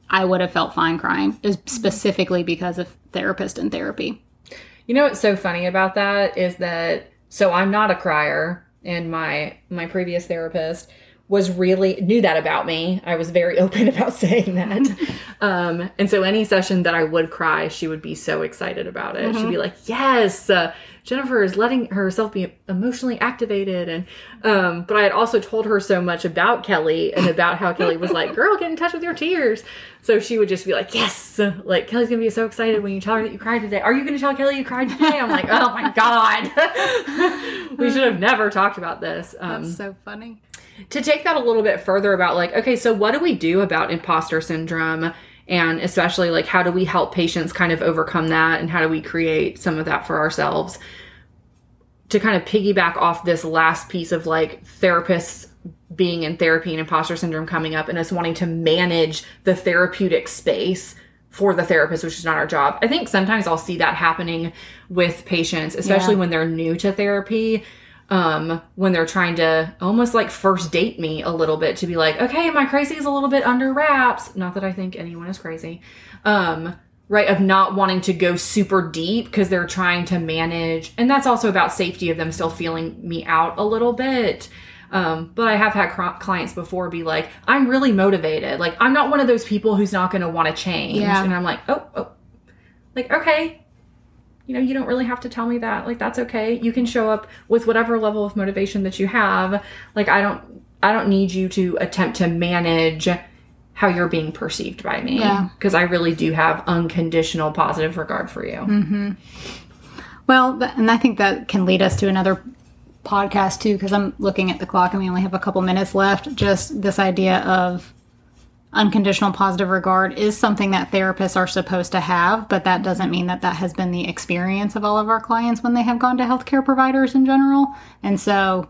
I would have felt fine crying. Is specifically because of therapist and therapy. You know what's so funny about that is that so I'm not a crier and my my previous therapist was really knew that about me. I was very open about saying that. um and so any session that I would cry, she would be so excited about it. She'd be like, "Yes, uh, Jennifer is letting herself be emotionally activated." And um but I had also told her so much about Kelly and about how Kelly was like, "Girl, get in touch with your tears." So she would just be like, "Yes, like Kelly's gonna be so excited when you tell her that you cried today. Are you gonna tell Kelly you cried today?" I'm like, "Oh my god, we should have never talked about this." Um, so funny. to take that a little bit further about like, okay, so what do we do about imposter syndrome? And especially like, how do we help patients kind of overcome that? And how do we create some of that for ourselves? to kind of piggyback off this last piece of like therapists being in therapy and imposter syndrome coming up and us wanting to manage the therapeutic space for the therapist, which is not our job. I think sometimes I'll see that happening with patients, especially Yeah. when they're new to therapy. Um, when they're trying to almost like first date me a little bit to be like, okay, my crazy is a little bit under wraps. Not that I think anyone is crazy. Um, right, of not wanting to go super deep because they're trying to manage. And that's also about safety of them still feeling me out a little bit. Um, but I have had cr- clients before be like, I'm really motivated. Like, I'm not one of those people who's not going to want to change. Yeah. And I'm like, oh, oh, like, okay, you know, you don't really have to tell me that. Like, that's okay. You can show up with whatever level of motivation that you have. Like, I don't, I don't need you to attempt to manage how you're being perceived by me. Yeah. Because I really do have unconditional positive regard for you. Mhm. Well, and I think that can lead us to another podcast too, because I'm looking at the clock and we only have a couple minutes left. Just this idea of unconditional positive regard is something that therapists are supposed to have, but that doesn't mean that that has been the experience of all of our clients when they have gone to healthcare providers in general. And so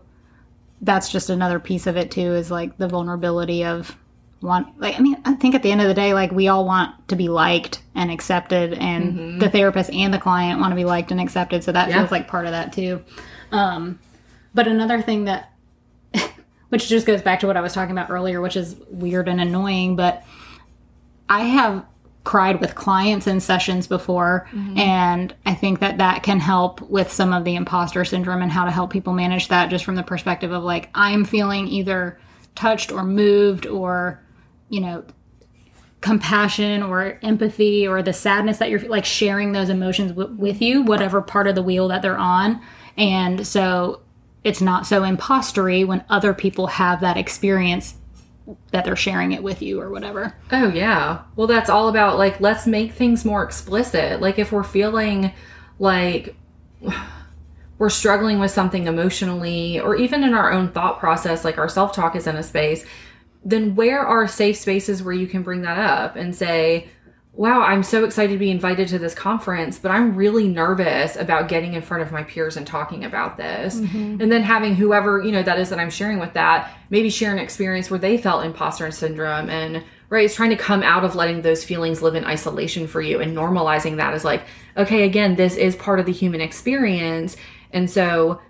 that's just another piece of it too is like the vulnerability of want like i mean i think at the end of the day like we all want to be liked and accepted and the therapist and the client want to be liked and accepted so that Yeah. feels like part of that too um but another thing that which just goes back to what i was talking about earlier which is weird and annoying but i have cried with clients in sessions before mm-hmm. and i think that that can help with some of the imposter syndrome and how to help people manage that just from the perspective of like i'm feeling either touched or moved or you know compassion or empathy or the sadness that you're like sharing those emotions w- with you whatever part of the wheel that they're on. And so it's not so impostery when other people have that experience that they're sharing it with you or whatever Oh yeah. Well, that's all about like let's make things more explicit. Like if we're feeling like we're struggling with something emotionally or even in our own thought process like our self-talk is in a space, then where are safe spaces where you can bring that up and say, "Wow, I'm so excited to be invited to this conference, but I'm really nervous about getting in front of my peers and talking about this." Mm-hmm. And then having whoever, you know, that is that I'm sharing with that, maybe share an experience where they felt imposter syndrome and right, it's trying to come out of letting those feelings live in isolation for you and normalizing that as like, okay, again, this is part of the human experience. And so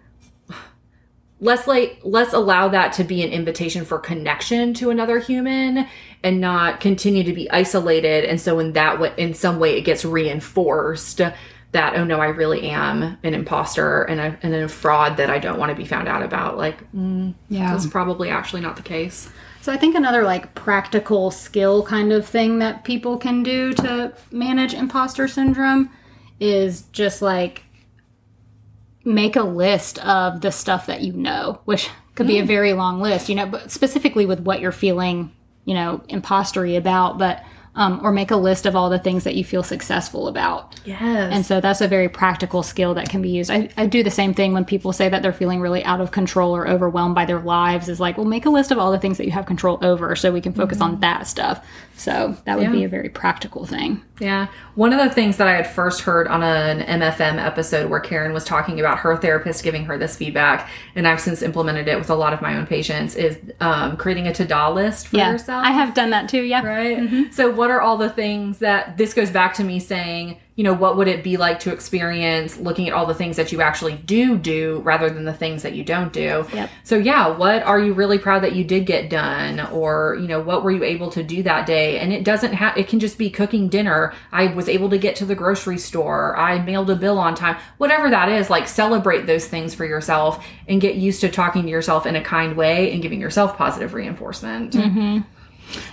let's like let's allow that to be an invitation for connection to another human and not continue to be isolated. And so in that way in some way it gets reinforced that oh no i really am an imposter and a, and a fraud that i don't want to be found out about. Like mm, yeah. that's probably actually not the case. So I think another like practical skill kind of thing that people can do to manage imposter syndrome is just like make a list of the stuff that you know, which could be a very long list, you know, but specifically with what you're feeling, you know, impostery about, but um, or make a list of all the things that you feel successful about. yes And so that's a very practical skill that can be used. I, I do the same thing when people say that they're feeling really out of control or overwhelmed by their lives is like, well, make a list of all the things that you have control over so we can focus on that stuff. So that would be a very practical thing. Yeah. One of the things that I had first heard on an MFM episode where Karen was talking about her therapist giving her this feedback, and I've since implemented it with a lot of my own patients, is um, creating a ta-da list for Yeah. yourself. I have done that too. Yeah. Right. So, what are all the things that this goes back to me saying, you know, what would it be like to experience looking at all the things that you actually do do rather than the things that you don't do? Yep. So, yeah, what are you really proud that you did get done? Or, you know, what were you able to do that day? And it doesn't have, it can just be cooking dinner. I was able to get to the grocery store. I mailed a bill on time. Whatever that is, like celebrate those things for yourself and get used to talking to yourself in a kind way and giving yourself positive reinforcement. Mm-hmm.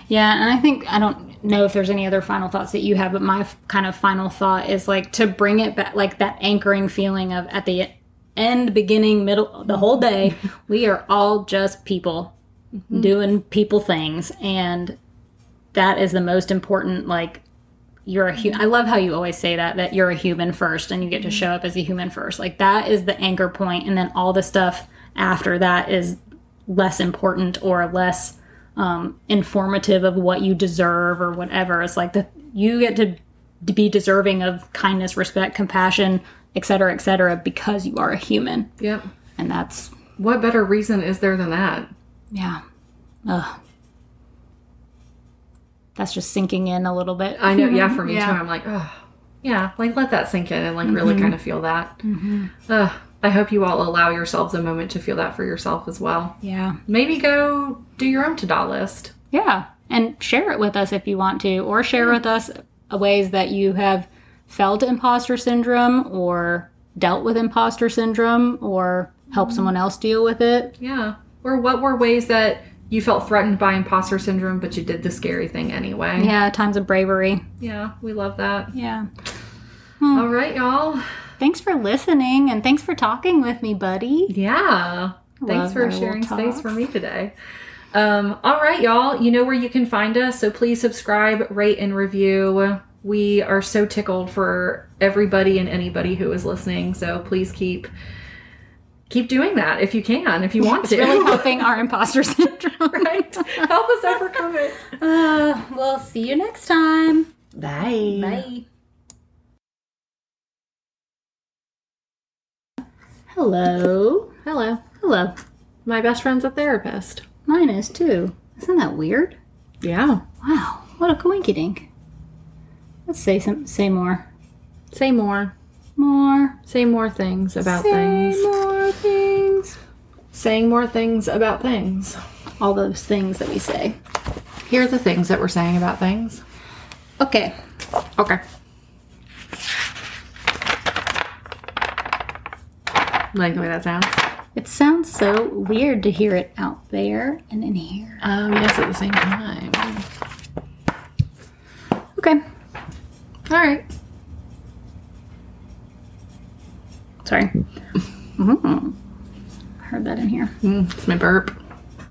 Yeah, and I think I don't know if there's any other final thoughts that you have, but my f- kind of final thought is like to bring it back, like that anchoring feeling of at the end, beginning, middle, the whole day, we are all just people mm-hmm. doing people things, and that is the most important. Like you're a hu- I love how you always say that that you're a human first, and you get to mm-hmm. show up as a human first. Like that is the anchor point, and then all the stuff after that is less important or less um, informative of what you deserve or whatever. It's like that you get to to be deserving of kindness, respect, compassion, etc., etc., because you are a human. Yep. And that's What better reason is there than that? yeah. Ugh. That's just sinking in a little bit. I know. Yeah, for me Yeah. too. I'm like, oh, yeah. Like let that sink in and like really kind of feel that. Ugh. I hope you all allow yourselves a moment to feel that for yourself as well. Yeah. Maybe go do your own ta-da list. Yeah. And share it with us if you want to, or share with us ways that you have felt imposter syndrome or dealt with imposter syndrome or helped mm-hmm. someone else deal with it. Yeah. Or what were ways that you felt threatened by imposter syndrome, but you did the scary thing anyway? Yeah, times of bravery. Yeah, we love that. Yeah. All right, y'all. Thanks for listening and thanks for talking with me, buddy. Yeah. Thanks for sharing space for me today. Um, all right, y'all. You know where you can find us, so please subscribe, rate, and review. We are so tickled for everybody and anybody who is listening. So please keep keep doing that if you can, if you want It's to. really helping our imposter syndrome. right? Help us overcome it. Uh, we'll see you next time. Bye. Bye. Hello. Hello. Hello. My best friend's a therapist. Mine is too. Isn't that weird? Yeah. Wow. What a coinkydink. Let's say some say more. Say more. More. Say more things about say things. Say more things. Saying more things about things. All those things that we say. Here are the things that we're saying about things. Okay. Okay. Like the way that sounds? It sounds so weird to hear it out there and in here. Oh, yes, at the same time. Okay. All right. Sorry. Mhm. Heard that in here. Mm, it's my burp.